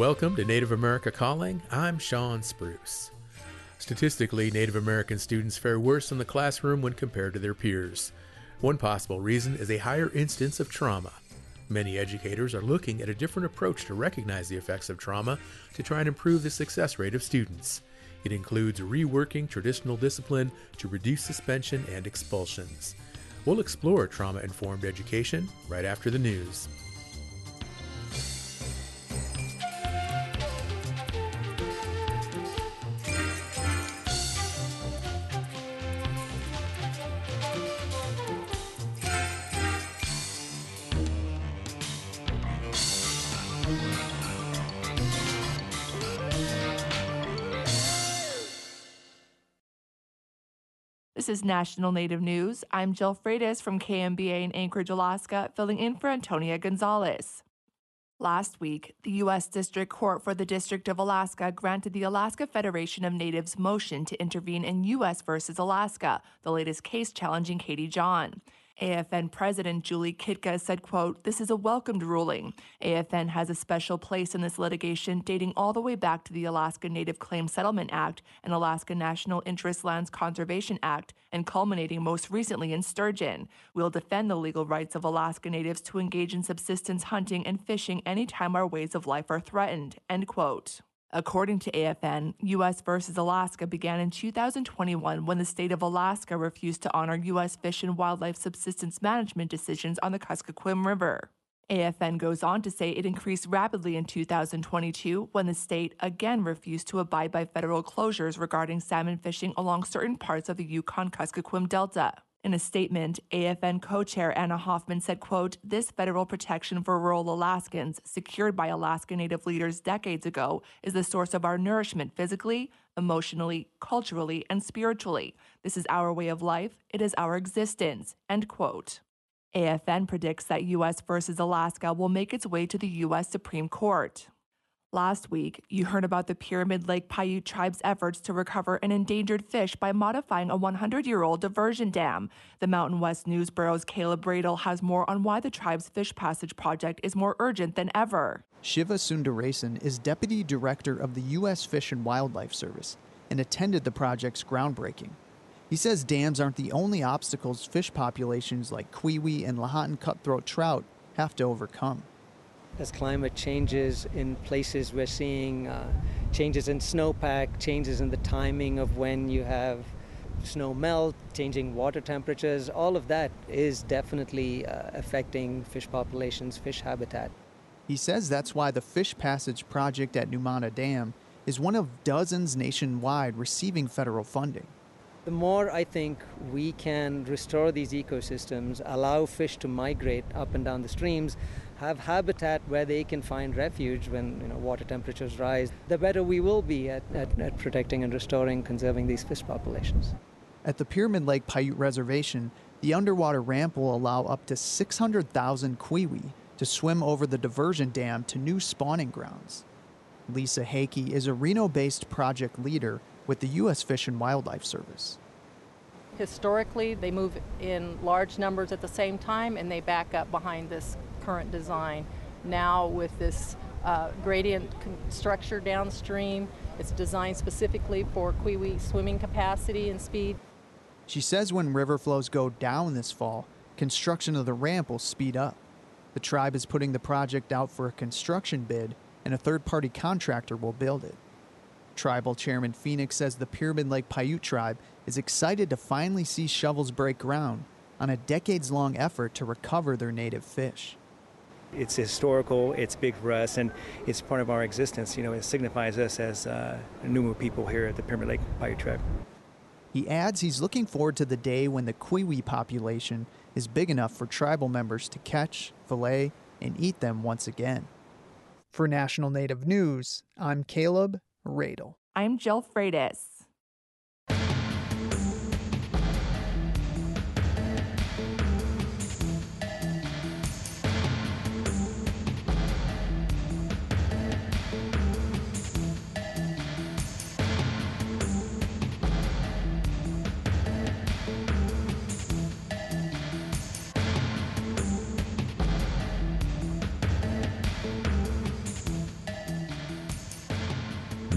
Welcome to Native America Calling. I'm Shawn Spruce. Statistically, Native American students fare worse in the classroom when compared to their peers. One possible reason is a higher instance of trauma. Many educators are looking at a different approach to recognize the effects of trauma to try and improve the success rate of students. It includes reworking traditional discipline to reduce suspension and expulsions. We'll explore trauma informed education right after the news. Is National Native News. I'm Jill Freitas from KNBA in Anchorage, Alaska, filling in for Antonia Gonzalez. Last week, the U.S. District Court for the District of Alaska granted the Alaska Federation of Natives motion to intervene in U.S. versus Alaska, the latest case challenging Katie John. AFN President Julie Kitka said, quote, This is a welcomed ruling. AFN has a special place in this litigation dating all the way back to the Alaska Native Claims Settlement Act and Alaska National Interest Lands Conservation Act, and culminating most recently in Sturgeon. We'll defend the legal rights of Alaska Natives to engage in subsistence hunting and fishing anytime our ways of life are threatened, end quote. According to AFN, U.S. versus Alaska began in 2021 when the state of Alaska refused to honor U.S. fish and wildlife subsistence management decisions on the Kuskokwim River. AFN goes on to say it increased rapidly in 2022 when the state again refused to abide by federal closures regarding salmon fishing along certain parts of the Yukon Kuskokwim Delta. In a statement, AFN co-chair Anna Hoffman said, quote, this federal protection for rural Alaskans secured by Alaska Native leaders decades ago is the source of our nourishment physically, emotionally, culturally, and spiritually. This is our way of life. It is our existence, end quote. AFN predicts that U.S. versus Alaska will make its way to the U.S. Supreme Court. Last week, you heard about the Pyramid Lake Paiute tribe's efforts to recover an endangered fish by modifying a 100 year old diversion dam. The Mountain West News Bureau's Kaleb Roedel has more on why the tribe's fish passage project is more urgent than ever. Shiva Sundaresan is deputy director of the U.S. Fish and Wildlife Service and attended the project's groundbreaking. He says dams aren't the only obstacles fish populations like cui-ui and Lahontan cutthroat trout have to overcome as climate changes in places we're seeing uh, changes in snowpack changes in the timing of when you have snow melt changing water temperatures. All of that is definitely uh, affecting fish populations fish habitat. He says that's why the fish passage project at numana dam is one of dozens nationwide receiving federal funding. The more I think we can restore these ecosystems, allow fish to migrate up and down the streams, have habitat where they can find refuge when you know, water temperatures rise, the better we will be at, at, at protecting and restoring, conserving these fish populations. At the Pyramid Lake Paiute Reservation, the underwater ramp will allow up to 600,000 cui-ui to swim over the diversion dam to new spawning grounds. Lisa Heki is a Reno based project leader with the U.S. Fish and Wildlife Service. Historically, they move in large numbers at the same time and they back up behind this current design. Now, with this uh, gradient structure downstream, it's designed specifically for cui-ui swimming capacity and speed. She says when river flows go down this fall, construction of the ramp will speed up. The tribe is putting the project out for a construction bid, and a third party contractor will build it. Tribal Chairman Phoenix says the Pyramid Lake Paiute tribe is excited to finally see shovels break ground on a decades long effort to recover their native fish. It's historical, it's big for us, and it's part of our existence. You know, it signifies us as uh, Numu people here at the Pyramid Lake Paiute Tribe. He adds he's looking forward to the day when the cui-ui population is big enough for tribal members to catch, fillet, and eat them once again. For National Native News, I'm Kaleb Roedel. I'm Jill Freitas.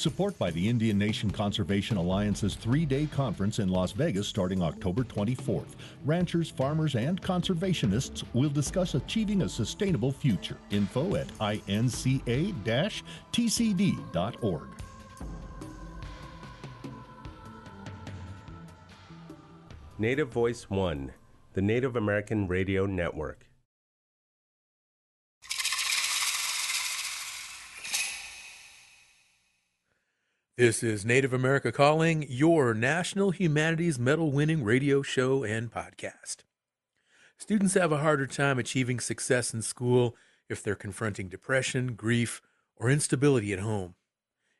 Support by the Indian Nation Conservation Alliance's three day conference in Las Vegas starting October 24th. Ranchers, farmers, and conservationists will discuss achieving a sustainable future. Info at inca tcd.org. Native Voice One, the Native American Radio Network. This is Native America Calling, your National Humanities Medal winning radio show and podcast. Students have a harder time achieving success in school if they're confronting depression, grief, or instability at home.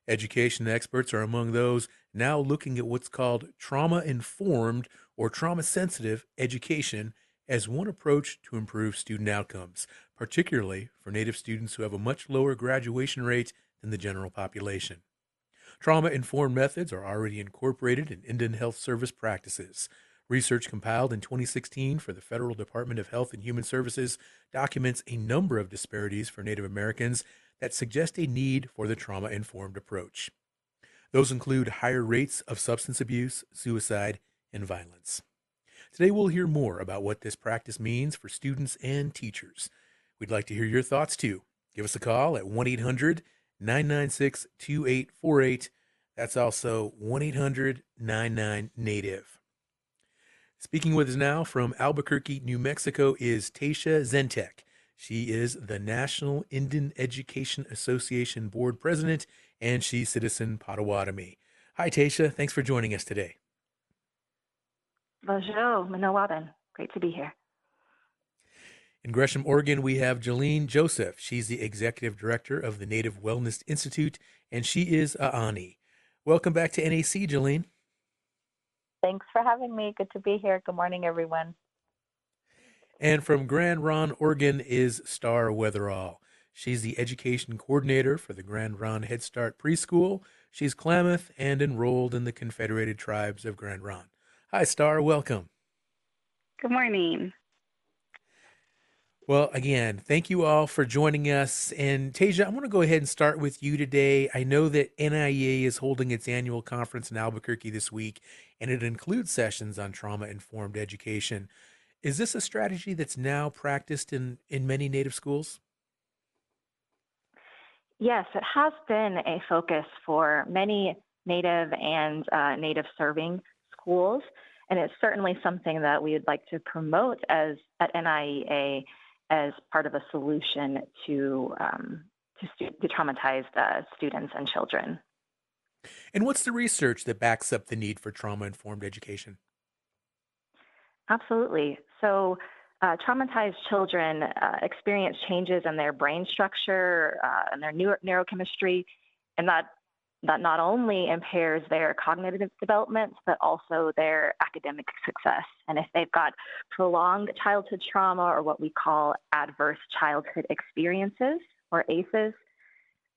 Education experts are among those now looking at what's called trauma informed or trauma sensitive education as one approach to improve student outcomes, particularly for Native students who have a much lower graduation rate than the general population. Trauma informed methods are already incorporated in Indian Health Service practices. Research compiled in 2016 for the Federal Department of Health and Human Services documents a number of disparities for Native Americans that suggest a need for the trauma informed approach. Those include higher rates of substance abuse, suicide, and violence. Today, we'll hear more about what this practice means for students and teachers. We'd like to hear your thoughts too. Give us a call at 1 800 996 2848. That's also 1 800 99 Native. Speaking with us now from Albuquerque, New Mexico is Tasha Zentek. She is the National Indian Education Association Board President and she's Citizen Potawatomi. Hi, Tasha. Thanks for joining us today. Bonjour, Manawaban. Great to be here. In Gresham, Oregon, we have Jillene Joseph. She's the executive director of the Native Wellness Institute, and she is Aani. Welcome back to NAC, Jillene. Thanks for having me. Good to be here. Good morning, everyone. And from Grand Ronde, Oregon, is Star Weatherall. She's the education coordinator for the Grand Ronde Head Start Preschool. She's Klamath and enrolled in the Confederated Tribes of Grand Ronde. Hi, Star. Welcome. Good morning. Well, again, thank you all for joining us. And Tasia, I want to go ahead and start with you today. I know that NIEA is holding its annual conference in Albuquerque this week, and it includes sessions on trauma informed education. Is this a strategy that's now practiced in, in many Native schools? Yes, it has been a focus for many Native and uh, Native serving schools, and it's certainly something that we would like to promote as at NIEA as part of a solution to um, to, stu- to traumatized uh, students and children. And what's the research that backs up the need for trauma informed education? Absolutely. So, uh, traumatized children uh, experience changes in their brain structure uh, and their neuro- neurochemistry, and that that not only impairs their cognitive development, but also their academic success. And if they've got prolonged childhood trauma or what we call adverse childhood experiences or ACEs,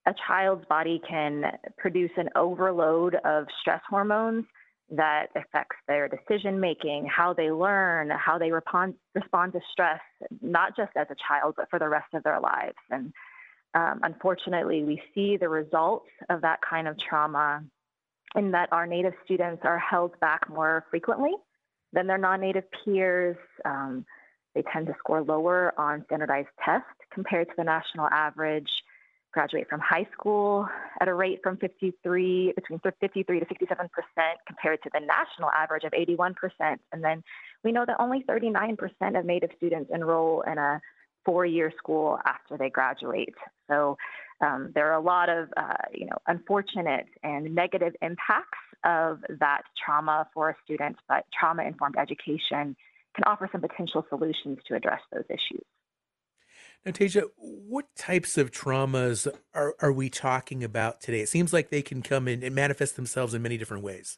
a child's body can produce an overload of stress hormones that affects their decision making, how they learn, how they respond, respond to stress, not just as a child, but for the rest of their lives. And um, unfortunately, we see the results of that kind of trauma in that our Native students are held back more frequently than their non Native peers. Um, they tend to score lower on standardized tests compared to the national average, graduate from high school at a rate from 53, between 53 to 67% compared to the national average of 81%. And then we know that only 39% of Native students enroll in a four year school after they graduate. So um, there are a lot of uh, you know unfortunate and negative impacts of that trauma for a student, but trauma informed education can offer some potential solutions to address those issues. Now, Tasia, what types of traumas are, are we talking about today? It seems like they can come in and manifest themselves in many different ways.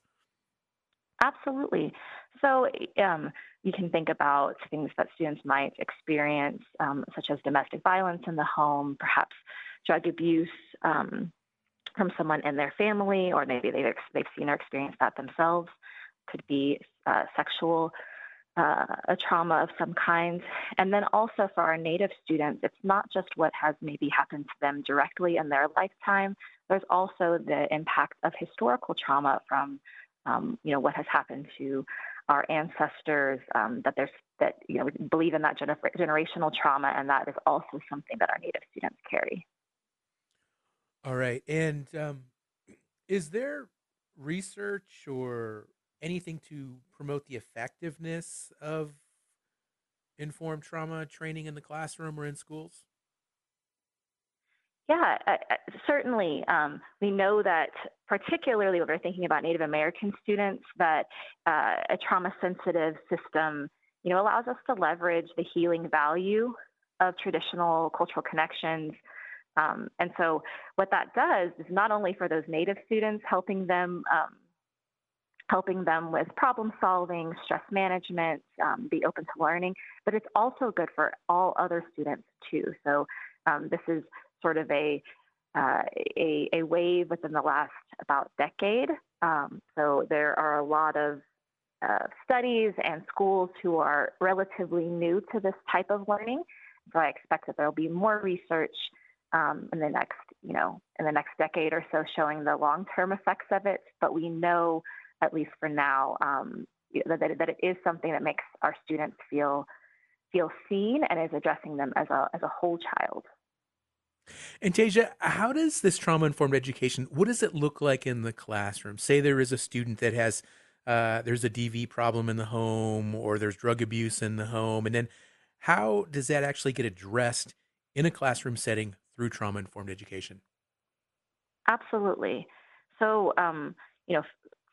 Absolutely. So um, you can think about things that students might experience, um, such as domestic violence in the home, perhaps drug abuse um, from someone in their family, or maybe they've, they've seen or experienced that themselves. Could be uh, sexual uh, a trauma of some kind. And then also for our Native students, it's not just what has maybe happened to them directly in their lifetime. There's also the impact of historical trauma from, um, you know, what has happened to our ancestors. Um, that there's that you know believe in that gener- generational trauma, and that is also something that our Native students carry. All right, and um, is there research or anything to promote the effectiveness of informed trauma training in the classroom or in schools? Yeah, certainly. Um, we know that, particularly when we're thinking about Native American students, that uh, a trauma-sensitive system, you know, allows us to leverage the healing value of traditional cultural connections. Um, and so, what that does is not only for those Native students, helping them um, helping them with problem solving, stress management, um, be open to learning, but it's also good for all other students too. So um, this is sort of a, uh, a, a wave within the last about decade. Um, so there are a lot of uh, studies and schools who are relatively new to this type of learning. So I expect that there will be more research um, in the next, you know, in the next decade or so showing the long-term effects of it. But we know at least for now, um, that, that it is something that makes our students feel feel seen and is addressing them as a as a whole child. And Tasia, how does this trauma informed education? What does it look like in the classroom? Say there is a student that has uh, there's a DV problem in the home, or there's drug abuse in the home, and then how does that actually get addressed in a classroom setting through trauma informed education? Absolutely. So, um, you know,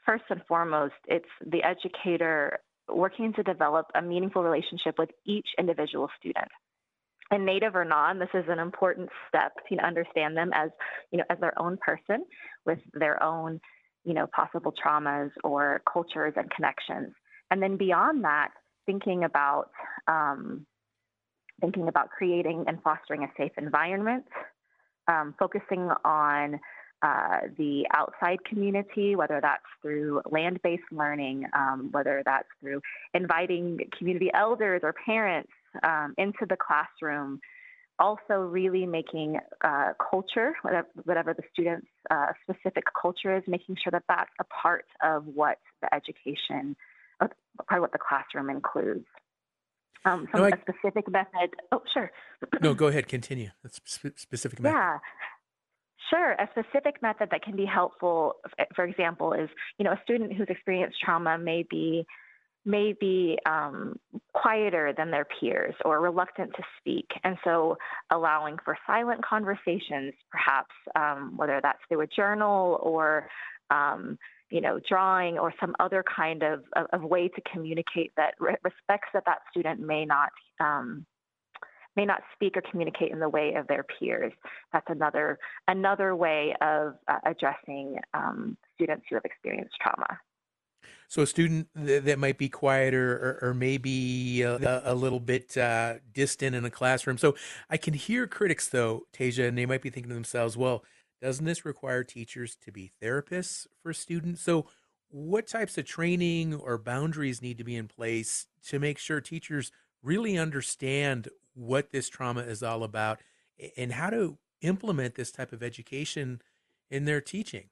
first and foremost, it's the educator working to develop a meaningful relationship with each individual student. And native or non, this is an important step to understand them as, you know, as their own person with their own, you know, possible traumas or cultures and connections. And then beyond that, thinking about um, thinking about creating and fostering a safe environment, um, focusing on uh, the outside community, whether that's through land based learning, um, whether that's through inviting community elders or parents um, into the classroom. Also, really making uh, culture, whatever, whatever, the student's uh, specific culture is, making sure that that's a part of what the education, part of what the classroom includes. Um, some no, I... specific method. Oh, sure. no, go ahead. Continue. That's specific method. Yeah. Sure. A specific method that can be helpful, for example, is you know a student who's experienced trauma may be may be um, quieter than their peers or reluctant to speak, and so allowing for silent conversations, perhaps um, whether that's through a journal or um, you know drawing or some other kind of, of, of way to communicate that re- respects that that student may not um, may not speak or communicate in the way of their peers. That's another another way of uh, addressing um, students who have experienced trauma. So a student that might be quieter or, or maybe a, a, little bit uh, distant in a classroom. So I can hear critics though, Tasia, and they might be thinking to themselves, well, doesn't this require teachers to be therapists for students? So what types of training or boundaries need to be in place to make sure teachers really understand what this trauma is all about and how to implement this type of education in their teaching.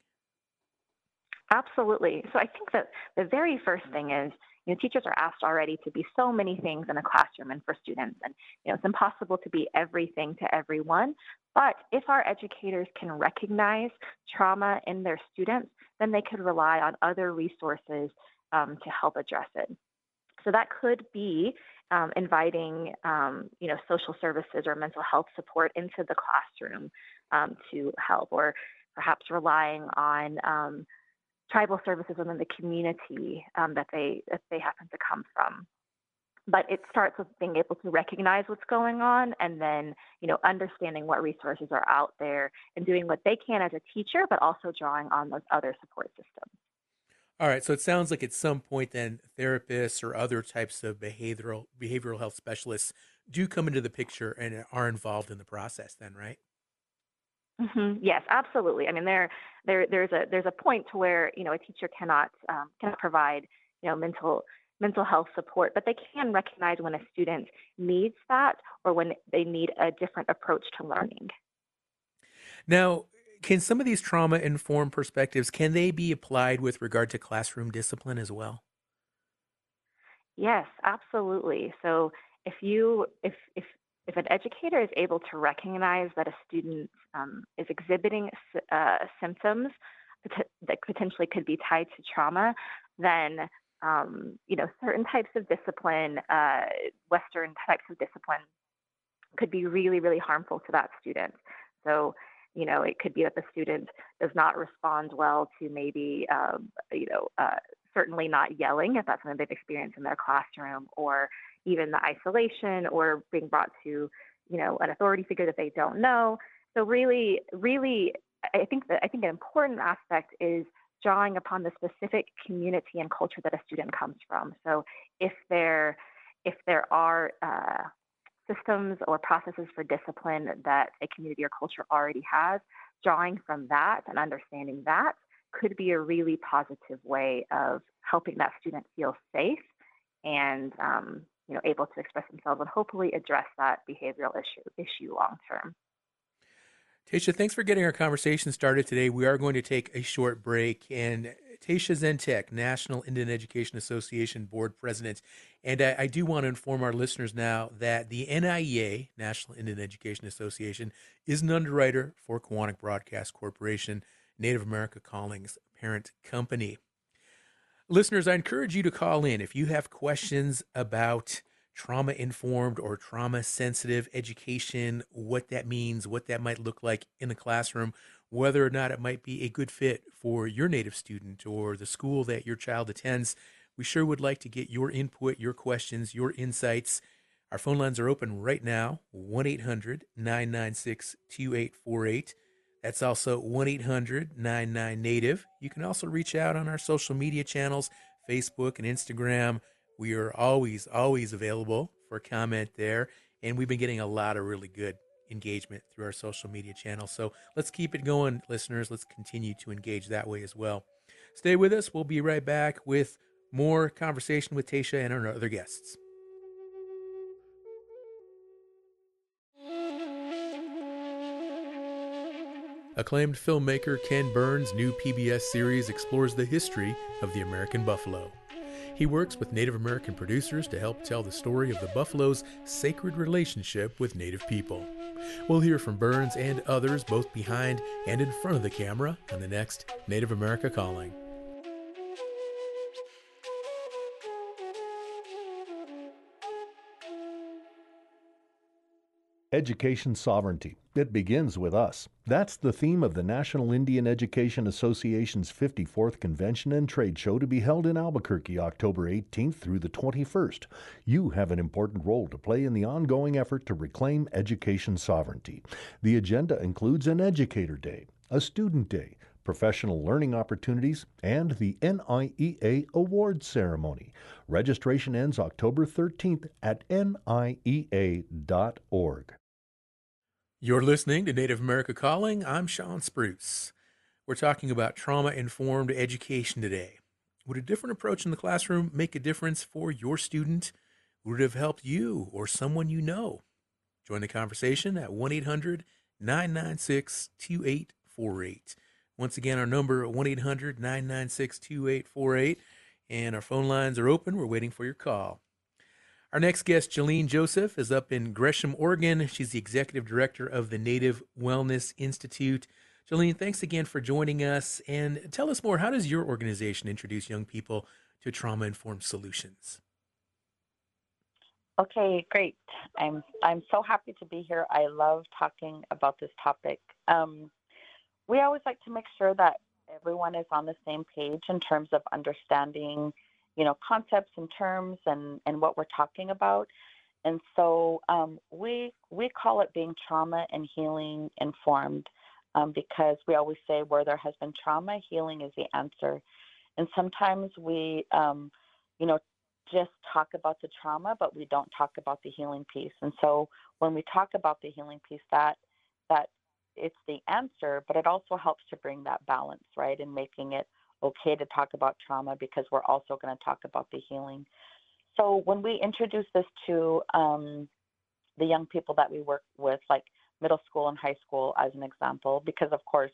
Absolutely. So I think that the very first thing is, you know, teachers are asked already to be so many things in a classroom and for students, and you know, it's impossible to be everything to everyone. But if our educators can recognize trauma in their students, then they could rely on other resources um, to help address it. So that could be um, inviting, um, you know, social services or mental health support into the classroom um, to help, or perhaps relying on um, tribal services within the community um, that they that they happen to come from. But it starts with being able to recognize what's going on, and then you know understanding what resources are out there, and doing what they can as a teacher, but also drawing on those other support systems. All right, so it sounds like at some point then therapists or other types of behavioral behavioral health specialists do come into the picture and are involved in the process then, right? Hmm Yes, absolutely. I mean, there, there, there's a there's a point to where you know a teacher cannot um, cannot provide you know mental mental health support, but they can recognize when a student needs that or when they need a different approach to learning. Now, can some of these trauma informed perspectives can they be applied with regard to classroom discipline as well? Yes, absolutely. So if you if if if an educator is able to recognize that a student um, is exhibiting uh, symptoms that potentially could be tied to trauma, then um, you know certain types of discipline, uh, Western types of discipline, could be really really harmful to that student. So you know it could be that the student does not respond well to maybe um, you know uh, certainly not yelling if that's something they've experienced in their classroom or even the isolation or being brought to, you know, an authority figure that they don't know. So really, really, I think that I think an important aspect is drawing upon the specific community and culture that a student comes from. So if there if there are uh, systems or processes for discipline that a community or culture already has, drawing from that and understanding that could be a really positive way of helping that student feel safe and um, you know able to express themselves and hopefully address that behavioral issue issue long term. Tasha, thanks for getting our conversation started today. We are going to take a short break. And uh, Tasha Zentek, National Indian Education Association Board President. And I, I, do want to inform our listeners now that the NIEA, National Indian Education Association, is an underwriter for Koahnic Broadcast Corporation, Native America Calling's parent company. Listeners, I encourage you to call in if you have questions about trauma informed or trauma sensitive education, what that means, what that might look like in the classroom, whether or not it might be a good fit for your native student or the school that your child attends. We sure would like to get your input, your questions, your insights. Our phone lines are open right now 1 800 996 2848. That's also 1 800 99 Native. You can also reach out on our social media channels, Facebook and Instagram. We are always, always available for comment there. And we've been getting a lot of really good engagement through our social media channels. So let's keep it going, listeners. Let's continue to engage that way as well. Stay with us. We'll be right back with more conversation with Tasha and our other guests. Acclaimed filmmaker Ken Burns' new PBS series explores the history of the American buffalo. He works with Native American producers to help tell the story of the buffalo's sacred relationship with Native people. We'll hear from Burns and others both behind and in front of the camera on the next Native America Calling. Education sovereignty. It begins with us. That's the theme of the National Indian Education Association's 54th Convention and Trade Show to be held in Albuquerque October 18th through the 21st. You have an important role to play in the ongoing effort to reclaim education sovereignty. The agenda includes an Educator Day, a Student Day, professional learning opportunities, and the NIEA Awards Ceremony. Registration ends October 13th at niea.org. You're listening to Native America Calling. I'm Shawn Spruce. We're talking about trauma informed education today. Would a different approach in the classroom make a difference for your student? Would it have helped you or someone you know? Join the conversation at 1 800 996 2848. Once again, our number 1 800 996 2848. And our phone lines are open. We're waiting for your call. Our next guest, Jillene Joseph, is up in Gresham, Oregon. She's the executive director of the Native Wellness Institute. Jillene, thanks again for joining us. And tell us more. How does your organization introduce young people to trauma informed solutions? Okay, great. I'm I'm so happy to be here. I love talking about this topic. Um, we always like to make sure that everyone is on the same page in terms of understanding you know, concepts and terms and, and what we're talking about. And so um, we we call it being trauma and healing informed um, because we always say where there has been trauma, healing is the answer. and sometimes we, um, you know, just talk about the trauma, but we don't talk about the healing piece. And so when we talk about the healing piece, that that it's the answer, but it also helps to bring that balance, right, and making it okay to talk about trauma because we're also going to talk about the healing. So when we introduce this to um, the young people that we work with, like middle school and high school, as an example, because of course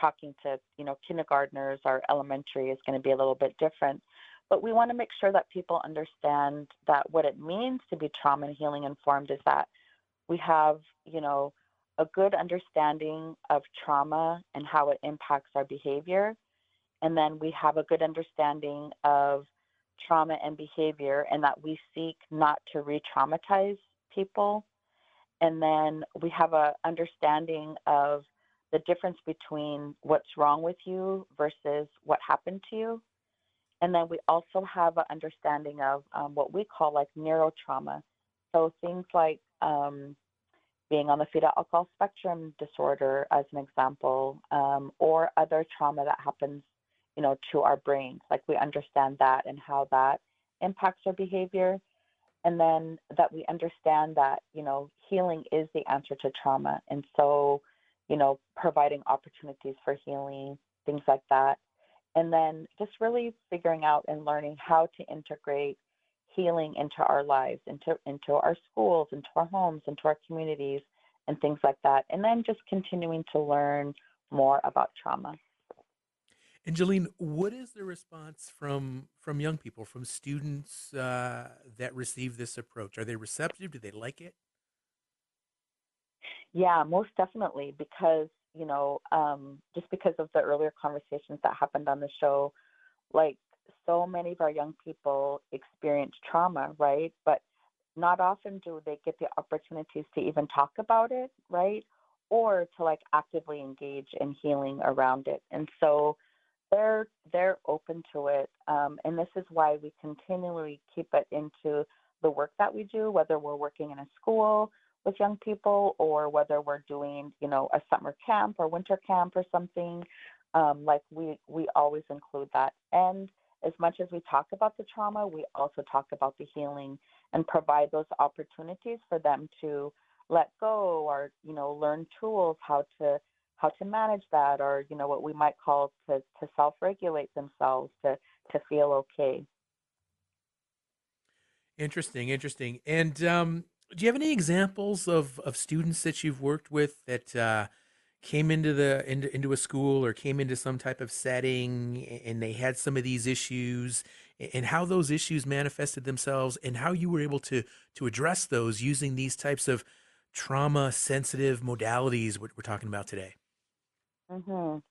talking to you know kindergartners or elementary is going to be a little bit different but we want to make sure that people understand that what it means to be trauma and healing informed is that we have you know a good understanding of trauma and how it impacts our behavior and then we have a good understanding of trauma and behavior and that we seek not to re-traumatize people and then we have a understanding of the difference between what's wrong with you versus what happened to you. And then we also have an understanding of um, what we call like neurotrauma. So things like um, being on the fetal alcohol spectrum disorder, as an example, um, or other trauma that happens, you know, to our brains. Like we understand that and how that impacts our behavior. And then that we understand that, you know, healing is the answer to trauma. And so you know, providing opportunities for healing, things like that. And then just really figuring out and learning how to integrate healing into our lives, into into our schools, into our homes, into our communities, and things like that. And then just continuing to learn more about trauma. And Jolene, what is the response from from young people, from students uh, that receive this approach? Are they receptive? Do they like it? Yeah, most definitely. Because, you know, um, just because of the earlier conversations that happened on the show, like so many of our young people experience trauma, right? But not often do they get the opportunities to even talk about it, right? Or to like actively engage in healing around it. And so they're they're open to it. Um, and this is why we continually keep it into the work that we do, whether we're working in a school, with young people or whether we're doing, you know, a summer camp or winter camp or something. Um, like we we always include that. And as much as we talk about the trauma, we also talk about the healing and provide those opportunities for them to let go or you know learn tools how to how to manage that or you know what we might call to to self-regulate themselves to to feel okay. Interesting interesting. And um do you have any examples of, of students that you've worked with that uh, came into the into, into a school or came into some type of setting and they had some of these issues and how those issues manifested themselves and how you were able to to address those using these types of trauma sensitive modalities what we're talking about today mhm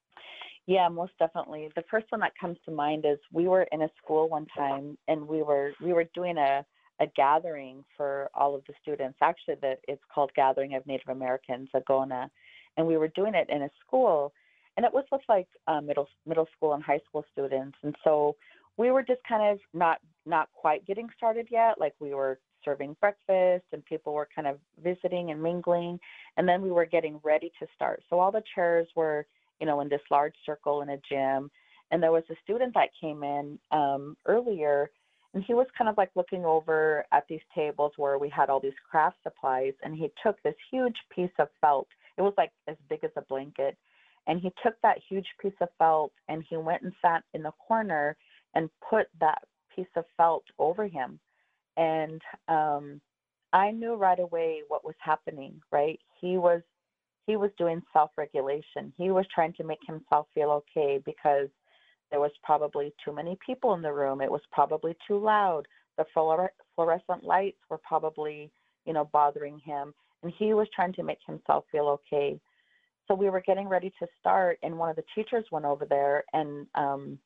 yeah most definitely the first one that comes to mind is we were in a school one time and we were we were doing a a gathering for all of the students. Actually, that it's called Gathering of Native Americans, a GONA, and we were doing it in a school, and it was with like uh, middle middle school and high school students, and so we were just kind of not not quite getting started yet. Like we were serving breakfast, and people were kind of visiting and mingling, and then we were getting ready to start. So all the chairs were, you know, in this large circle in a gym, and there was a student that came in um, earlier and he was kind of like looking over at these tables where we had all these craft supplies and he took this huge piece of felt it was like as big as a blanket and he took that huge piece of felt and he went and sat in the corner and put that piece of felt over him and um i knew right away what was happening right he was he was doing self regulation he was trying to make himself feel okay because there was probably too many people in the room. It was probably too loud. The fluorescent lights were probably, you know, bothering him. And he was trying to make himself feel okay. So we were getting ready to start, and one of the teachers went over there and, um,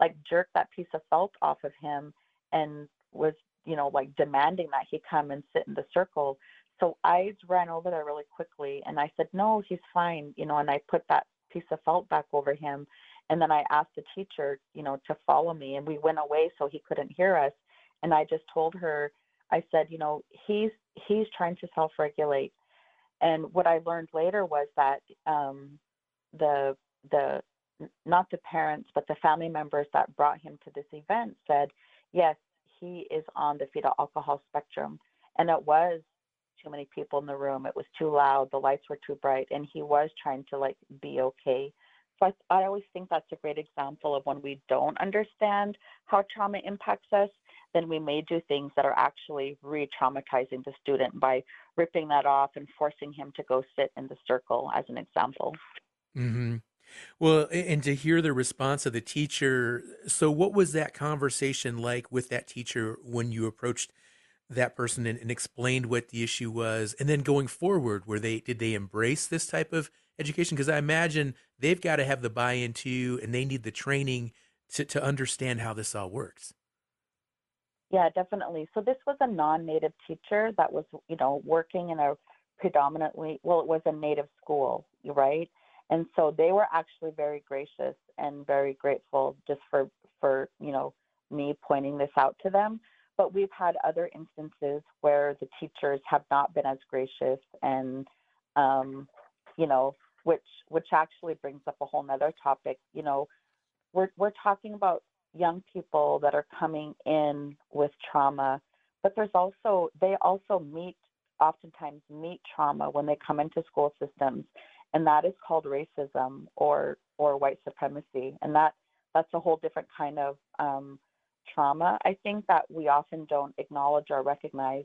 like, jerked that piece of felt off of him and was, you know, like demanding that he come and sit in the circle. So I ran over there really quickly and I said, No, he's fine, you know, and I put that piece of felt back over him and then I asked the teacher, you know, to follow me, and we went away so he couldn't hear us. And I just told her, I said, you know, he's he's trying to self-regulate. And what I learned later was that um, the the not the parents, but the family members that brought him to this event said, yes, he is on the fetal alcohol spectrum. And it was too many people in the room. It was too loud. The lights were too bright. And he was trying to like be okay. So I, I always think that's a great example of when we don't understand how trauma impacts us, then we may do things that are actually re traumatizing the student by ripping that off and forcing him to go sit in the circle, as an example. Mm-hmm. Well, and to hear the response of the teacher. So, what was that conversation like with that teacher when you approached that person and, and explained what the issue was? And then going forward, were they did they embrace this type of education? Because I imagine they've got to have the buy-in too, and they need the training to to understand how this all works. Yeah, definitely. So this was a non-native teacher that was, you know, working in a predominantly well, it was a native school, right? And so they were actually very gracious and very grateful just for for you know me pointing this out to them. But we've had other instances where the teachers have not been as gracious and um, you know which which actually brings up a whole nother topic. You know, we're we're talking about young people that are coming in with trauma, but there's also they also meet oftentimes meet trauma when they come into school systems and that is called racism or or white supremacy, and that that's a whole different kind of um, trauma. I think that we often don't acknowledge or recognize,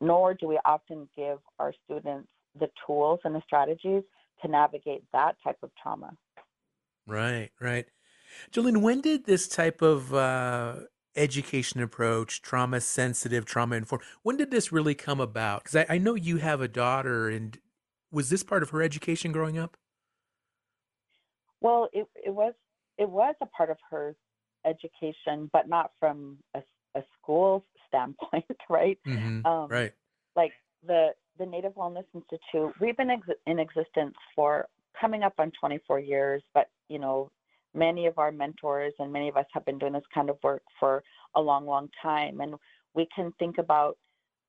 nor do we often give our students the tools and the strategies to navigate that type of trauma. Right, right. Jolene, when did this type of uh, education approach, trauma sensitive, trauma informed, when did this really come about? Because I, I, know you have a daughter, and was this part of her education growing up? Well, it it was it was a part of her education, but not from a, a school standpoint, right? Mm-hmm. Um, right. Like the the Native Wellness Institute, we've been ex- in existence for coming up on 24 years, but you know, many of our mentors and many of us have been doing this kind of work for a long, long time, and we can think about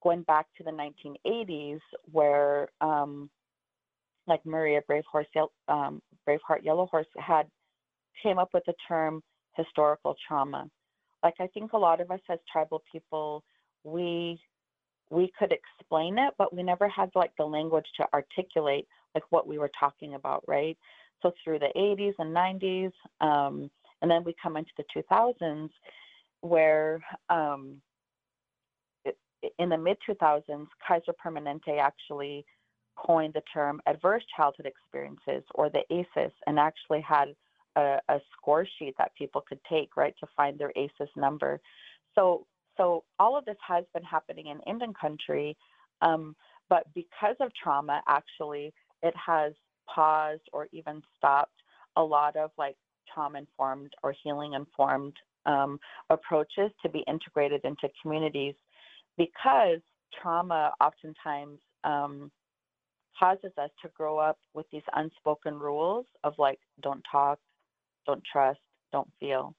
going back to the 1980s, where um, like Maria Brave Heart, um, Brave Heart Yellowhorse had came up with the term historical trauma. Like I think a lot of us as tribal people, we we could explain it, but we never had like the language to articulate like what we were talking about, right? So through the 80s and 90s, um, and then we come into the 2000s, where um, in the mid 2000s, Kaiser Permanente actually coined the term adverse childhood experiences or the ACEs and actually had a, a, score sheet that people could take, right, to find their ACEs number. So, so all of this has been happening in Indian country, um, but because of trauma, actually, it has paused or even stopped a lot of like trauma informed or healing informed um, approaches to be integrated into communities because trauma oftentimes um, causes us to grow up with these unspoken rules of like don't talk, don't trust, don't feel.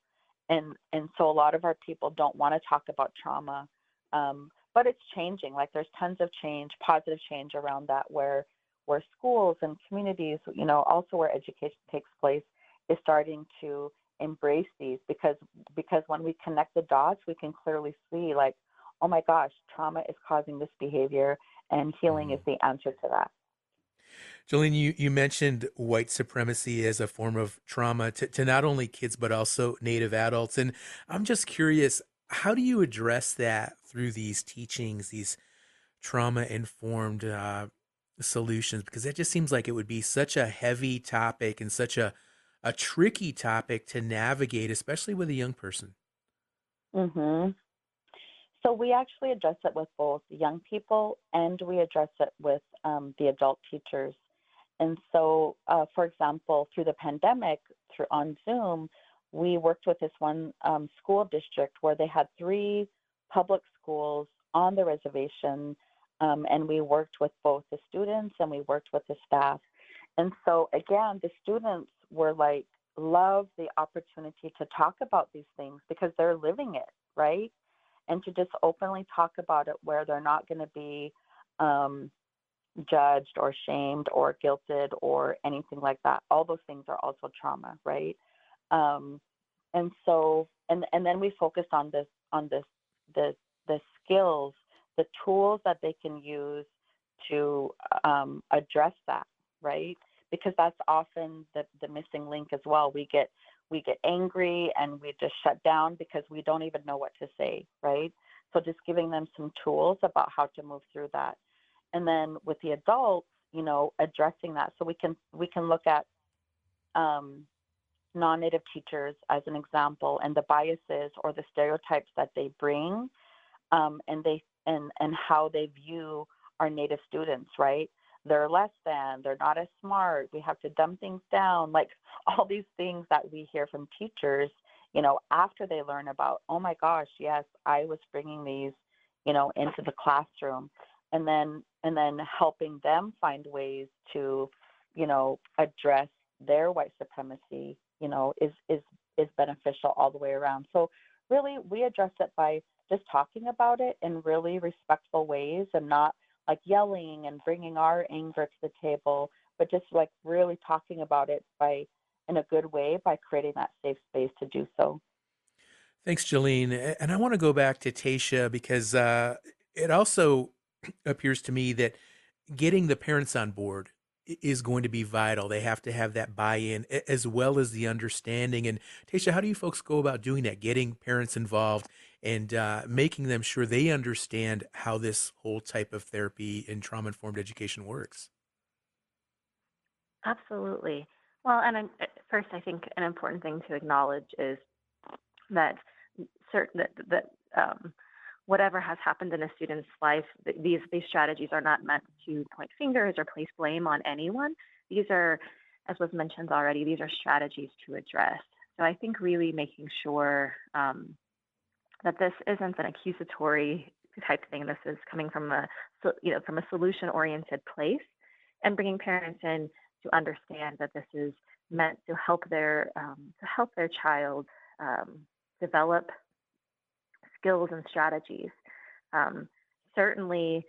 And and so a lot of our people don't want to talk about trauma. Um, but it's changing. Like there's tons of change, positive change around that where where schools and communities, you know, also where education takes place is starting to embrace these because because when we connect the dots we can clearly see like oh my gosh trauma is causing this behavior and healing is mm-hmm. the answer to that Jolene, you, you mentioned white supremacy as a form of trauma to, to not only kids, but also Native adults. And I'm just curious, how do you address that through these teachings, these trauma informed uh, solutions? Because it just seems like it would be such a heavy topic and such a, a tricky topic to navigate, especially with a young person. hmm So we actually address it with both young people and we address it with um, the adult teachers. And so, uh, for example, through the pandemic, through on Zoom, we worked with this one um, school district where they had three public schools on the reservation, um, and we worked with both the students and we worked with the staff. And so, again, the students were like, love the opportunity to talk about these things because they're living it, right? And to just openly talk about it where they're not going to be um, judged or shamed or guilted or anything like that. All those things are also trauma, right? Um, and so, and and then we focus on this on this the the skills, the tools that they can use to um, address that, right? Because that's often the the missing link as well. We get we get angry and we just shut down because we don't even know what to say, right? So just giving them some tools about how to move through that. And then with the adults you know addressing that. So we can we can look at um, non-native teachers as an example and the biases or the stereotypes that they bring um, and they and and how they view our native students right they're less than they're not as smart we have to dumb things down like all these things that we hear from teachers you know after they learn about oh my gosh yes i was bringing these you know into the classroom and then and then helping them find ways to you know address their white supremacy you know is is is beneficial all the way around. So really we address it by just talking about it in really respectful ways and not like yelling and bringing our anger to the table but just like really talking about it by in a good way by creating that safe space to do so. Thanks Jillene and I want to go back to Tasha because uh, it also appears to me that getting the parents on board is going to be vital. They have to have that buy-in as well as the understanding. And Tasha, how do you folks go about doing that? Getting parents involved and uh, making them sure they understand how this whole type of therapy and trauma-informed education works. Absolutely. Well, and uh, first, I think an important thing to acknowledge is that certain that that um, whatever has happened in a student's life, these these strategies are not meant to point fingers or place blame on anyone. These are, as was mentioned already, these are strategies to address. So I think really making sure um, that this isn't an accusatory type thing. This is coming from a you know from a solution oriented place, and bringing parents in to understand that this is meant to help their um, to help their child um, develop skills and strategies. Um, certainly,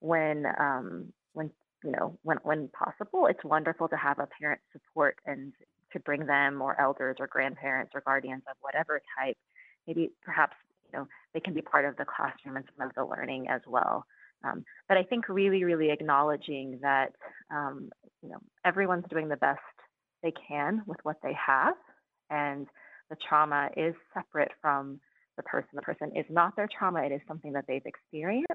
when um, when you know when when possible, it's wonderful to have a parent support and to bring them or elders or grandparents or guardians of whatever type. Maybe perhaps you know they can be part of the classroom and some of the learning as well. Um, but I think really, really acknowledging that um, you know everyone's doing the best they can with what they have, and the trauma is separate from the person. The person is not their trauma, it is something that they've experienced.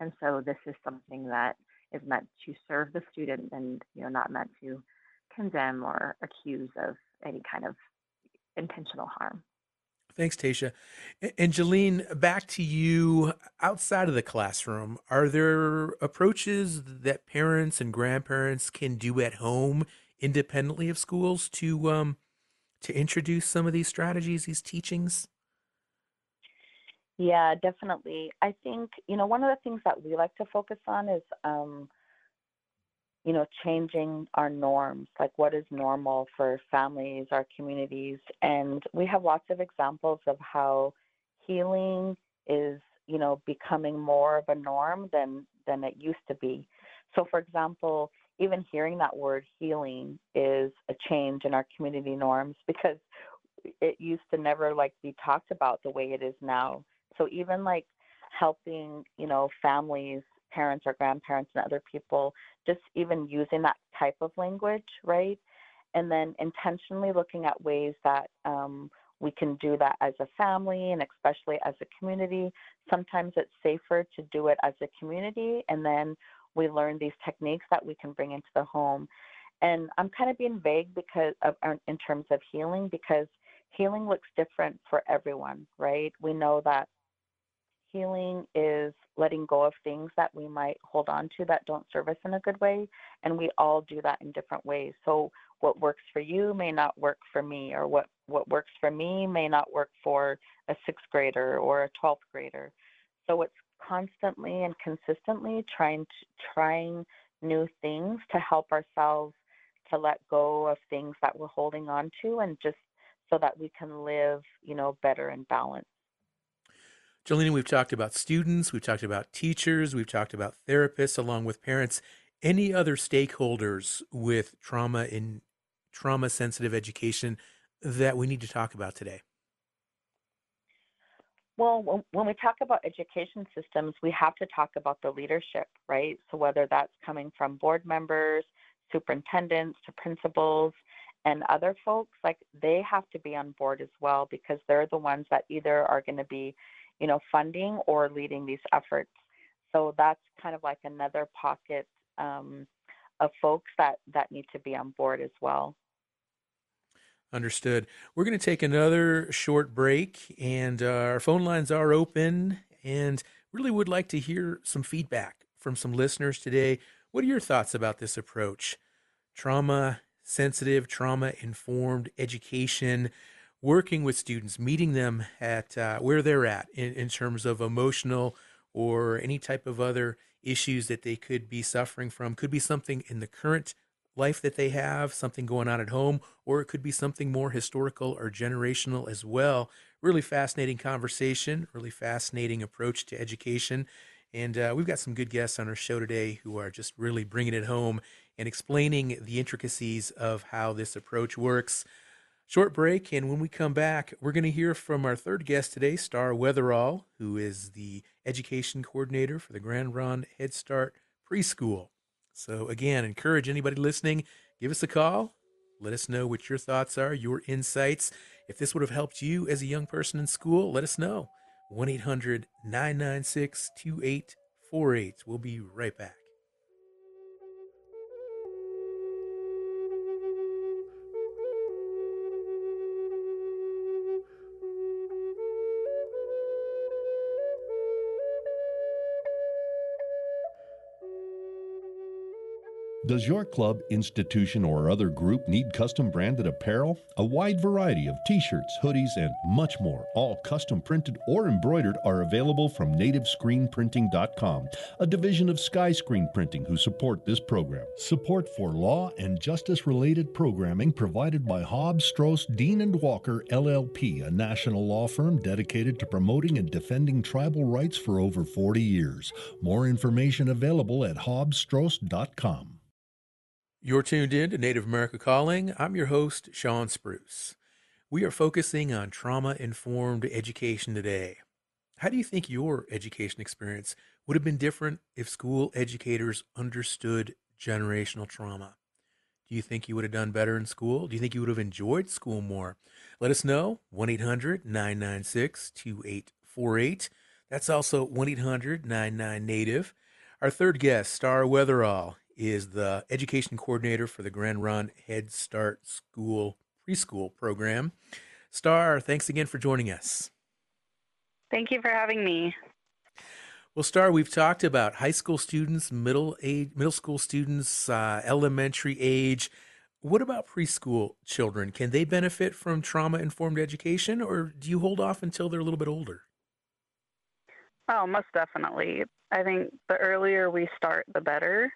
And so this is something that is meant to serve the student and you know not meant to condemn or accuse of any kind of intentional harm. Thanks, Tasha. And Jillene, back to you. Outside of the classroom, are there approaches that parents and grandparents can do at home, independently of schools, to um, to introduce some of these strategies, these teachings? Yeah, definitely. I think, you know, one of the things that we like to focus on is, um, you know, changing our norms, like what is normal for families, our communities. And we have lots of examples of how healing is, you know, becoming more of a norm than than it used to be. So for example, even hearing that word healing is a change in our community norms because it used to never like be talked about the way it is now so even like helping, you know, families, parents or grandparents and other people, just even using that type of language, right? And then intentionally looking at ways that um, we can do that as a family and especially as a community. Sometimes it's safer to do it as a community, and then we learn these techniques that we can bring into the home. And I'm kind of being vague because of, in terms of healing because healing looks different for everyone, right? We know that healing is letting go of things that we might hold on to that don't serve us in a good way. And we all do that in different ways. So what works for you may not work for me, or what, what works for me may not work for a sixth grader or a 12th grader. So it's constantly and consistently trying to, trying new things to help ourselves to let go of things that we're holding on to and just so that we can live, you know, better and balance. Jillene, we've talked about students, we've talked about teachers, we've talked about therapists along with parents. any other stakeholders with trauma in trauma sensitive education that we need to talk about today? Well, when we talk about education systems, we have to talk about the leadership, right? So, whether that's coming from board members, superintendents, to principals, and other folks, like they have to be on board as well because they're the ones that either are going to be, you know, funding or leading these efforts. So, that's kind of like another pocket um, of folks that, that need to be on board as well. Understood. We're going to take another short break, and uh, our phone lines are open. And really would like to hear some feedback from some listeners today. What are your thoughts about this approach? Trauma sensitive, trauma informed education, working with students, meeting them at uh, where they're at in, in terms of emotional or any type of other issues that they could be suffering from. Could be something in the current life that they have, something going on at home, or it could be something more historical or generational as well. Really fascinating conversation, really fascinating approach to education. And uh, we've got some good guests on our show today who are just really bringing it home and explaining the intricacies of how this approach works. Short break, and when we come back, we're going to hear from our third guest today, Star Weatherall, who is the education coordinator for the Grand Ronde Head Start Preschool. So, again, encourage anybody listening, give us a call. Let us know what your thoughts are, your insights. If this would have helped you as a young person in school, let us know. 1 800 996 2848. We'll be right back. Does your club, institution, or other group need custom branded apparel? A wide variety of t shirts, hoodies, and much more, all custom printed or embroidered, are available from nativescreenprinting.com, a division of Sky Screen Printing who support this program. Support for law and justice related programming provided by Hobbs, Strauss, Dean, and Walker, LLP, a national law firm dedicated to promoting and defending tribal rights for over 40 years. More information available at hobbsstrauss.com. You're tuned in to Native America Calling. I'm your host, Shawn Spruce. We are focusing on trauma informed education today. How do you think your education experience would have been different if school educators understood generational trauma? Do you think you would have done better in school? Do you think you would have enjoyed school more? Let us know 1 800 996 2848. That's also 1 800 99 Native. Our third guest, Star Weatherall, is the education coordinator for the Grand Ronde Head Start School preschool program. Star, thanks again for joining us. Thank you for having me. Well, Star, we've talked about high school students, middle age, middle school students, uh, elementary age. What about preschool children? Can they benefit from trauma informed education, or do you hold off until they're a little bit older? Oh, most definitely. I think the earlier we start, the better.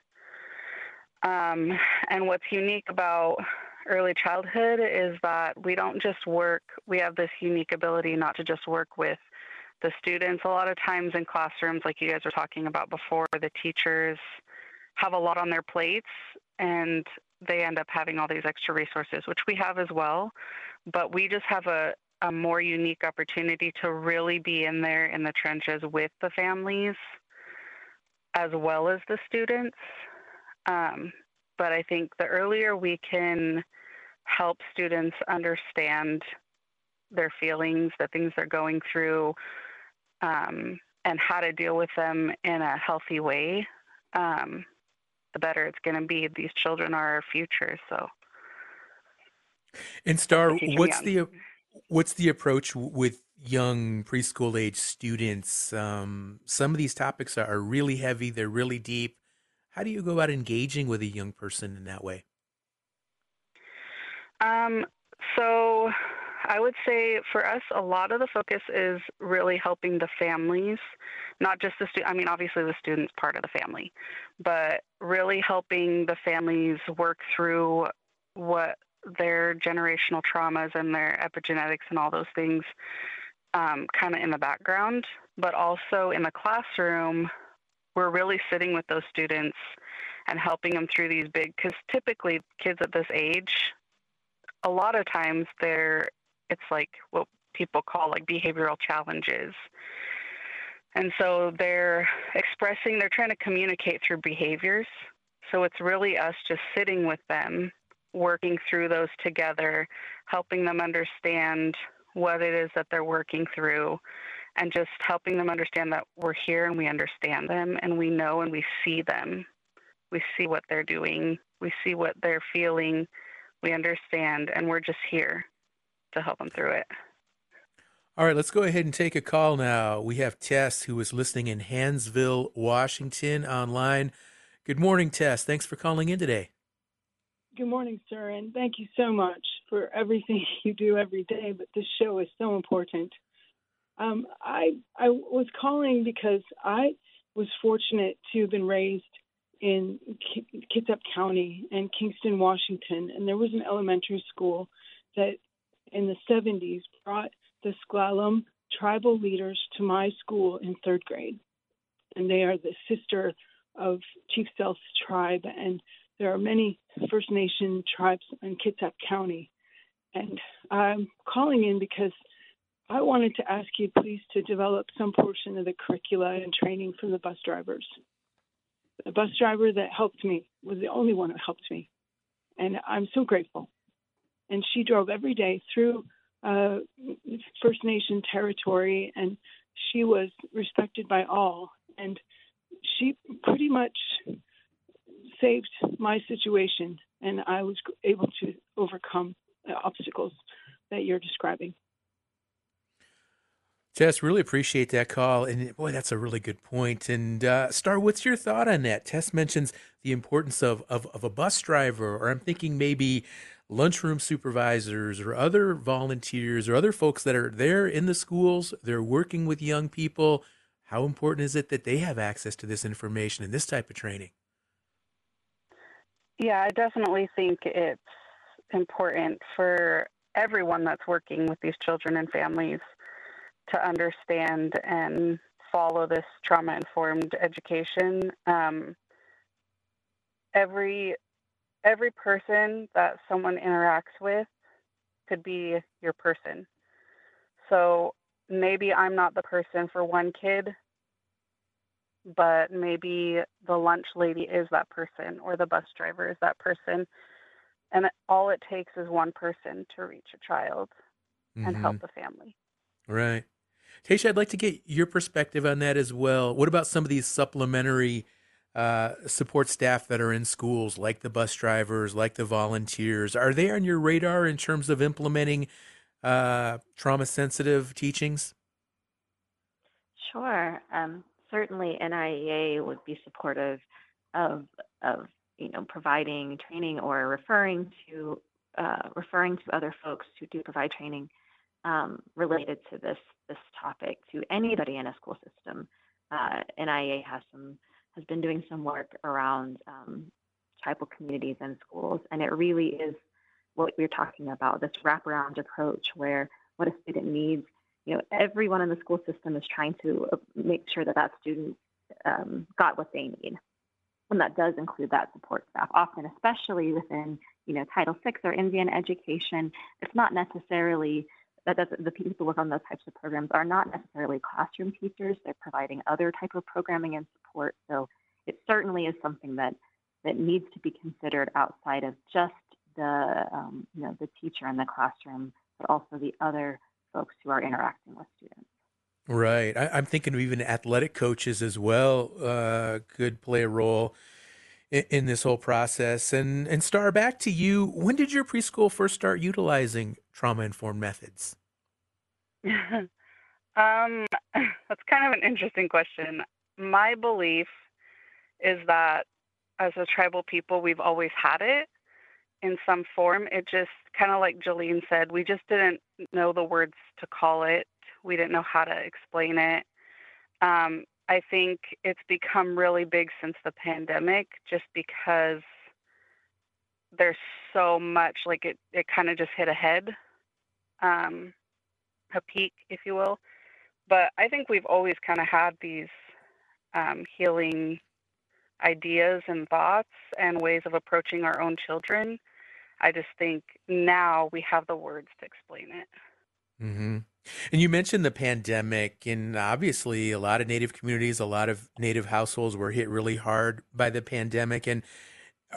Um, and what's unique about early childhood is that we don't just work, we have this unique ability not to just work with the students. A lot of times in classrooms, like you guys were talking about before, the teachers have a lot on their plates and they end up having all these extra resources, which we have as well. But we just have a, a more unique opportunity to really be in there in the trenches with the families as well as the students. Um, but I think the earlier we can help students understand their feelings, the things they're going through, um, and how to deal with them in a healthy way, um, the better it's going to be. These children are our future, so. And Star, what's the what's the approach with young preschool age students? Um, some of these topics are really heavy; they're really deep. How do you go about engaging with a young person in that way? Um, so I would say for us, a lot of the focus is really helping the families, not just the student. I mean, obviously the student's part of the family, but really helping the families work through what their generational traumas and their epigenetics and all those things um, kind of in the background, but also in the classroom we're really sitting with those students and helping them through these big because typically kids at this age a lot of times they're it's like what people call like behavioral challenges. And so they're expressing they're trying to communicate through behaviors. So it's really us just sitting with them working through those together helping them understand what it is that they're working through and just helping them understand that we're here and we understand them and we know and we see them. We see what they're doing, we see what they're feeling, we understand, and we're just here to help them through it. All right, let's go ahead and take a call now. We have Tess, who is listening in Hansville, Washington, online. Good morning, Tess. Thanks for calling in today. Good morning, sir, and thank you so much for everything you do every day. But this show is so important. Um, I I was calling because I was fortunate to have been raised in K- Kitsap County and Kingston, Washington, and there was an elementary school that in the 70s brought the S'Klallam tribal leaders to my school in third grade, and they are the sister of Chief Sealth's tribe, and there are many First Nation tribes in Kitsap County. And I'm calling in because I wanted to ask you, please, to develop some portion of the curricula and training from the bus drivers. The bus driver that helped me was the only one who helped me, and I'm so grateful. And she drove every day through uh, First Nation territory, and she was respected by all. And she pretty much saved my situation, and I was able to overcome the obstacles that you're describing. Tess, really appreciate that call. And boy, that's a really good point. And uh, Star, what's your thought on that? Tess mentions the importance of, of, of a bus driver, or I'm thinking maybe lunchroom supervisors or other volunteers or other folks that are there in the schools, they're working with young people. How important is it that they have access to this information and this type of training? Yeah, I definitely think it's important for everyone that's working with these children and families to understand and follow this trauma informed education. Um, every every person that someone interacts with could be your person. So maybe I'm not the person for one kid, but maybe the lunch lady is that person or the bus driver is that person. And all it takes is one person to reach a child mm-hmm. and help mm-hmm. the family. Right. Tasha, I'd like to get your perspective on that as well. What about some of these supplementary uh, support staff that are in schools, like the bus drivers, like the volunteers? Are they on your radar in terms of implementing uh, trauma sensitive teachings? Sure. Um, certainly, NIEA would be supportive of, of you know providing training or referring to uh, referring to other folks who do provide training um, related to this this topic to anybody in a school system. Uh, NIEA has some has been doing some work around um, tribal communities and schools, and it really is what we're talking about this wraparound approach where what a student needs. You know, everyone in the school system is trying to uh, make sure that that student um, got what they need, and that does include that support staff. Often, especially within you know Title VI or Indian education, it's not necessarily that does the people who work on those types of programs are not necessarily classroom teachers. They're providing other type of programming and support. So it certainly is something that that needs to be considered outside of just the um, you know the teacher in the classroom, but also the other folks who are interacting with students. Right. I, am thinking of even athletic coaches as well uh, could play a role in, in, this whole process. And and Star, back to you. When did your preschool first start utilizing trauma informed methods? um, that's kind of an interesting question. My belief is that as a tribal people, we've always had it in some form. It just kind of like Jillene said, we just didn't know the words to call it. We didn't know how to explain it. Um, I think it's become really big since the pandemic just because there's so much like it, it kind of just hit ahead um, a peak, if you will. But I think we've always kind of had these um, healing ideas and thoughts and ways of approaching our own children. I just think now we have the words to explain it. Mm-hmm. And you mentioned the pandemic, and obviously, a lot of Native communities, a lot of Native households were hit really hard by the pandemic. And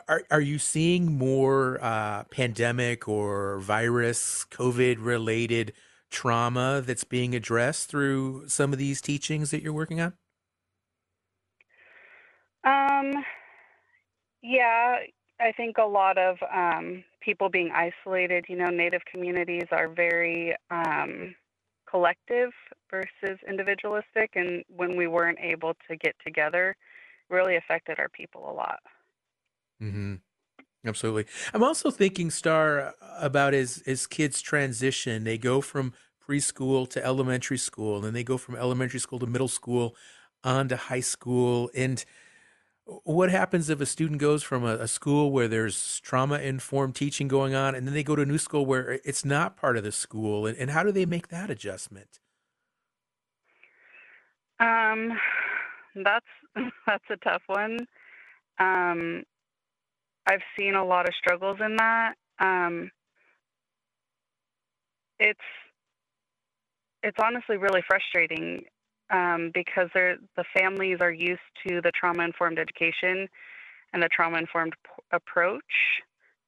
are are you seeing more uh, pandemic or virus, COVID related trauma that's being addressed through some of these teachings that you're working on? Um, yeah, I think a lot of um, people being isolated, you know, Native communities are very um, collective versus individualistic. And when we weren't able to get together, really affected our people a lot. Mm-hmm. Absolutely. I'm also thinking, Star, about as as kids transition, they go from preschool to elementary school, and then they go from elementary school to middle school, on to high school, and what happens if a student goes from a, a school where there's trauma informed teaching going on and then they go to a new school where it's not part of the school and, and how do they make that adjustment um that's that's a tough one um i've seen a lot of struggles in that um it's it's honestly really frustrating um, because they're, the families are used to the trauma informed education and the trauma informed p- approach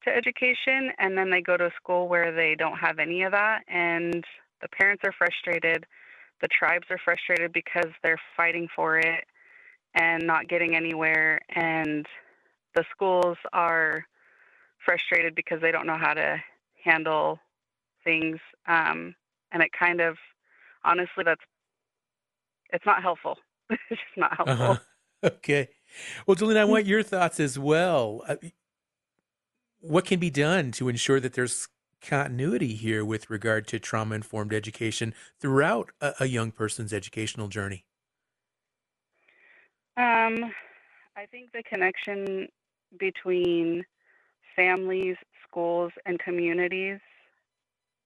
to education. And then they go to a school where they don't have any of that. And the parents are frustrated. The tribes are frustrated because they're fighting for it and not getting anywhere. And the schools are frustrated because they don't know how to handle things. Um, and it kind of, honestly, that's it's not helpful. it's just not helpful. Uh-huh. Okay. Well, Jillene, I want your thoughts as well. Uh, what can be done to ensure that there's continuity here with regard to trauma informed education throughout a, a, young person's educational journey? Um, I think the connection between families, schools, and communities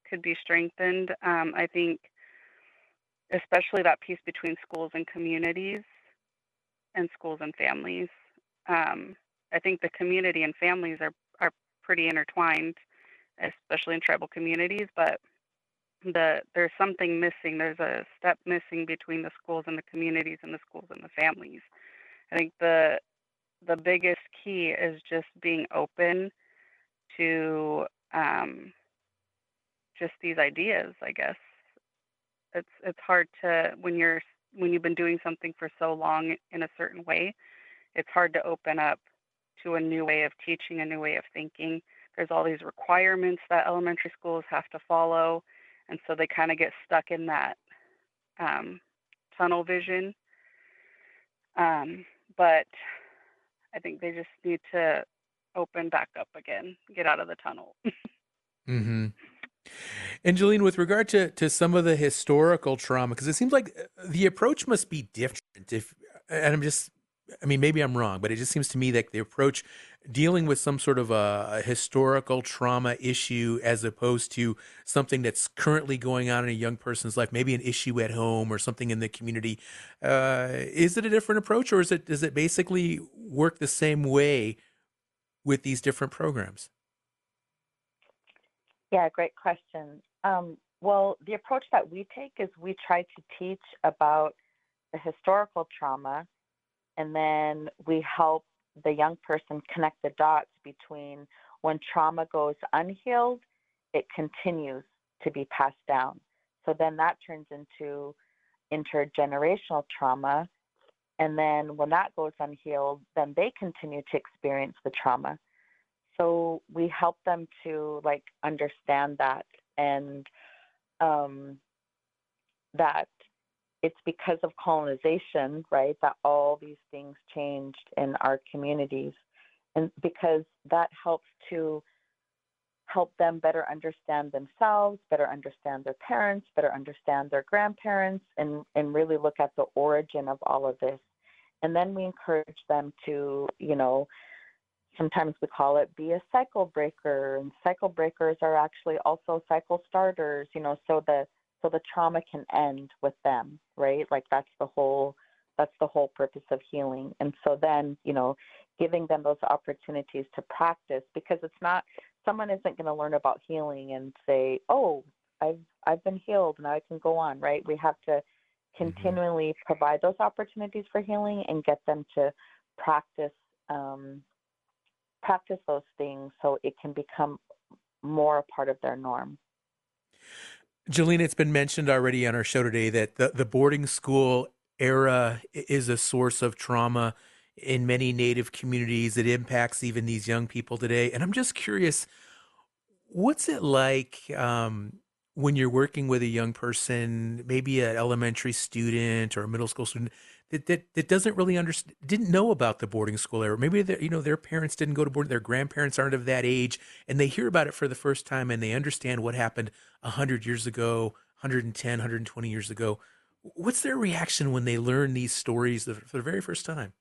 could be strengthened. Um, I think especially that piece between schools and communities and schools and families. Um, I think the community and families are, are pretty intertwined, especially in tribal communities, but the there's something missing. There's a step missing between the schools and the communities and the schools and the families. I think the the biggest key is just being open to um, just these ideas, I guess. It's it's hard to when you're when you've been doing something for so long in a certain way it's hard to open up to a new way of teaching a new way of thinking. There's all these requirements that elementary schools have to follow and so they kind of get stuck in that um, tunnel vision. Um, but i think they just need to open back up again get out of the tunnel mm-hmm Angeline, with regard to, to some of the historical trauma, because it seems like uh, the approach must be different. If and I'm just, I mean, maybe I'm wrong, but it just seems to me that the approach dealing with some sort of a, a historical trauma issue as opposed to something that's currently going on in a young person's life, maybe an issue at home or something in the community, uh, is it a different approach, or is it does it basically work the same way with these different programs? Yeah, great question. Um, well, the approach that we take is we try to teach about the historical trauma, and then we help the young person connect the dots between when trauma goes unhealed, it continues to be passed down. So then that turns into intergenerational trauma. And then when that goes unhealed, then they continue to experience the trauma so we help them to like understand that and um, that it's because of colonization, right, that all these things changed in our communities. And because that helps to help them better understand themselves, better understand their parents, better understand their grandparents, and, and really look at the origin of all of this. And then we encourage them to, you know, sometimes we call it be a cycle breaker and cycle breakers are actually also cycle starters you know so the so the trauma can end with them right like that's the whole That's the whole purpose of healing. And so then, you know, giving them those opportunities to practice because it's not someone isn't going to learn about healing and say, "Oh, I've I've been healed now I can go on." Right? We have to mm-hmm. continually mm-hmm. provide those opportunities for healing and get them to practice um, practice those things so it can become more a part of their norm. Jillene, it's been mentioned already on our show today that the, the boarding school era is a source of trauma in many Native communities. It impacts even these young people today. And I'm just curious, what's it like um, when you're working with a young person, maybe an elementary student or a middle school student, that that, that doesn't really understand didn't know about the boarding school era maybe you know their parents didn't go to boarding their grandparents aren't of that age and they hear about it for the first time and they understand what happened 100 years ago 110 120 years ago what's their reaction when they learn these stories for the very first time.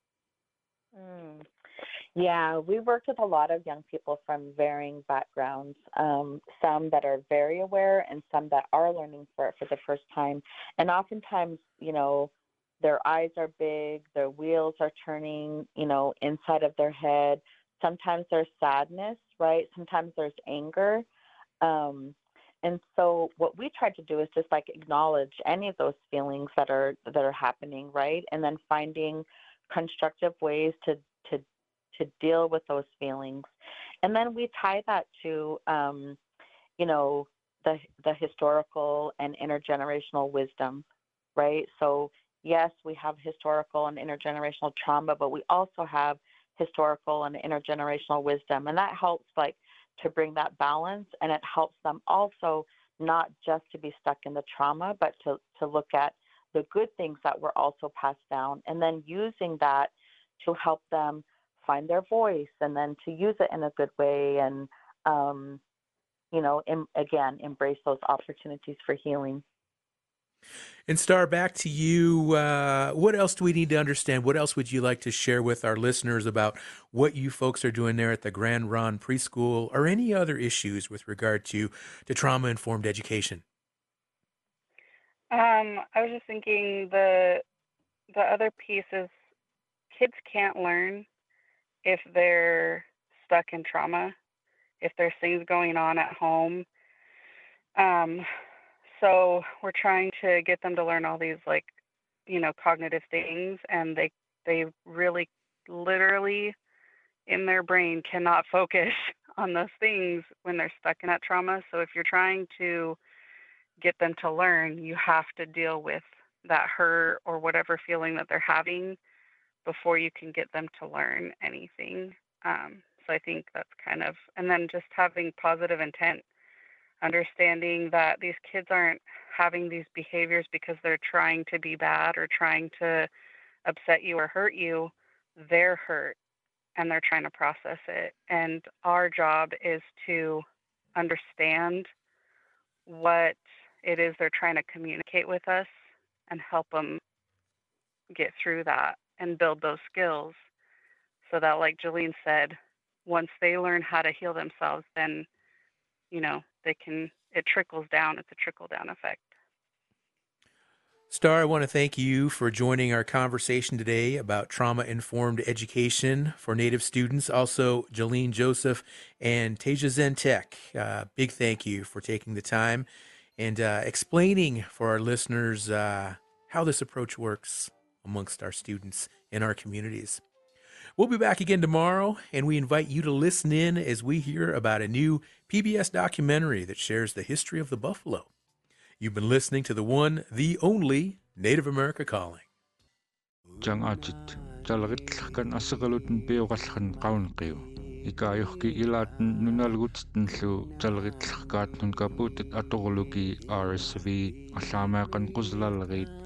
Yeah we worked with a lot of young people from varying backgrounds um, some that are very aware and some that are learning for it for the first time and oftentimes you know their eyes are big, their wheels are turning, you know, inside of their head. Sometimes there's sadness, right? Sometimes there's anger. Um, and so what we try to do is just like acknowledge any of those feelings that are that are happening, right? And then finding constructive ways to to to deal with those feelings. And then we tie that to um, you know, the the historical and intergenerational wisdom, right? So yes, we have historical and intergenerational trauma, but we also have historical and intergenerational wisdom. And that helps like to bring that balance and it helps them also not just to be stuck in the trauma, but to, to look at the good things that were also passed down and then using that to help them find their voice and then to use it in a good way and um, you know, em- again, embrace those opportunities for healing. And Star, back to you. Uh, what else do we need to understand? What else would you like to share with our listeners about what you folks are doing there at the Grand Ronde Preschool, or any other issues with regard to to trauma informed education? Um, I was just thinking the the other piece is kids can't learn if they're stuck in trauma, if there's things going on at home. Um, so we're trying to get them to learn all these like you know cognitive things and they they really literally in their brain cannot focus on those things when they're stuck in that trauma so if you're trying to get them to learn you have to deal with that hurt or whatever feeling that they're having before you can get them to learn anything um, so i think that's kind of and then just having positive intent understanding that these kids aren't having these behaviors because they're trying to be bad or trying to upset you or hurt you. They're hurt and they're trying to process it. And our job is to understand what it is they're trying to communicate with us and help them get through that and build those skills so that like Jillene said once they learn how to heal themselves then you know they can it trickles down it's a trickle down effect Star, I want to thank you for joining our conversation today about trauma informed education for Native students. Also, Jillene Joseph and Tasia Zentek, uh, big thank you for taking the time and uh, explaining for our listeners uh, how this approach works amongst our students and our communities. We'll be back again tomorrow, and we invite you to listen in as we hear about a new PBS documentary that shares the history of the buffalo. You've been listening to the one, the only Native America Calling. Jang ajit jalgitlhkan asagalutn piuqallhan qaunqiu. Ikaayuhki ilaatn nunalgutstn llu jalgitlhkaat nunkaputit atugluki RSV allaamaqan quslalgit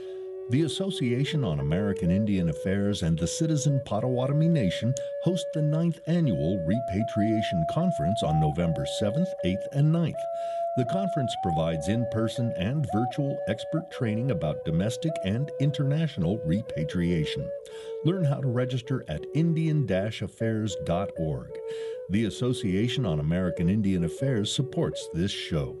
The Association on American Indian Affairs and the Citizen Potawatomi Nation host the ninth annual Repatriation Conference on November 7th, 8th, and 9th. The conference provides in person and virtual expert training about domestic and international repatriation. Learn how to register at Indian affairs.org. The Association on American Indian Affairs supports this show.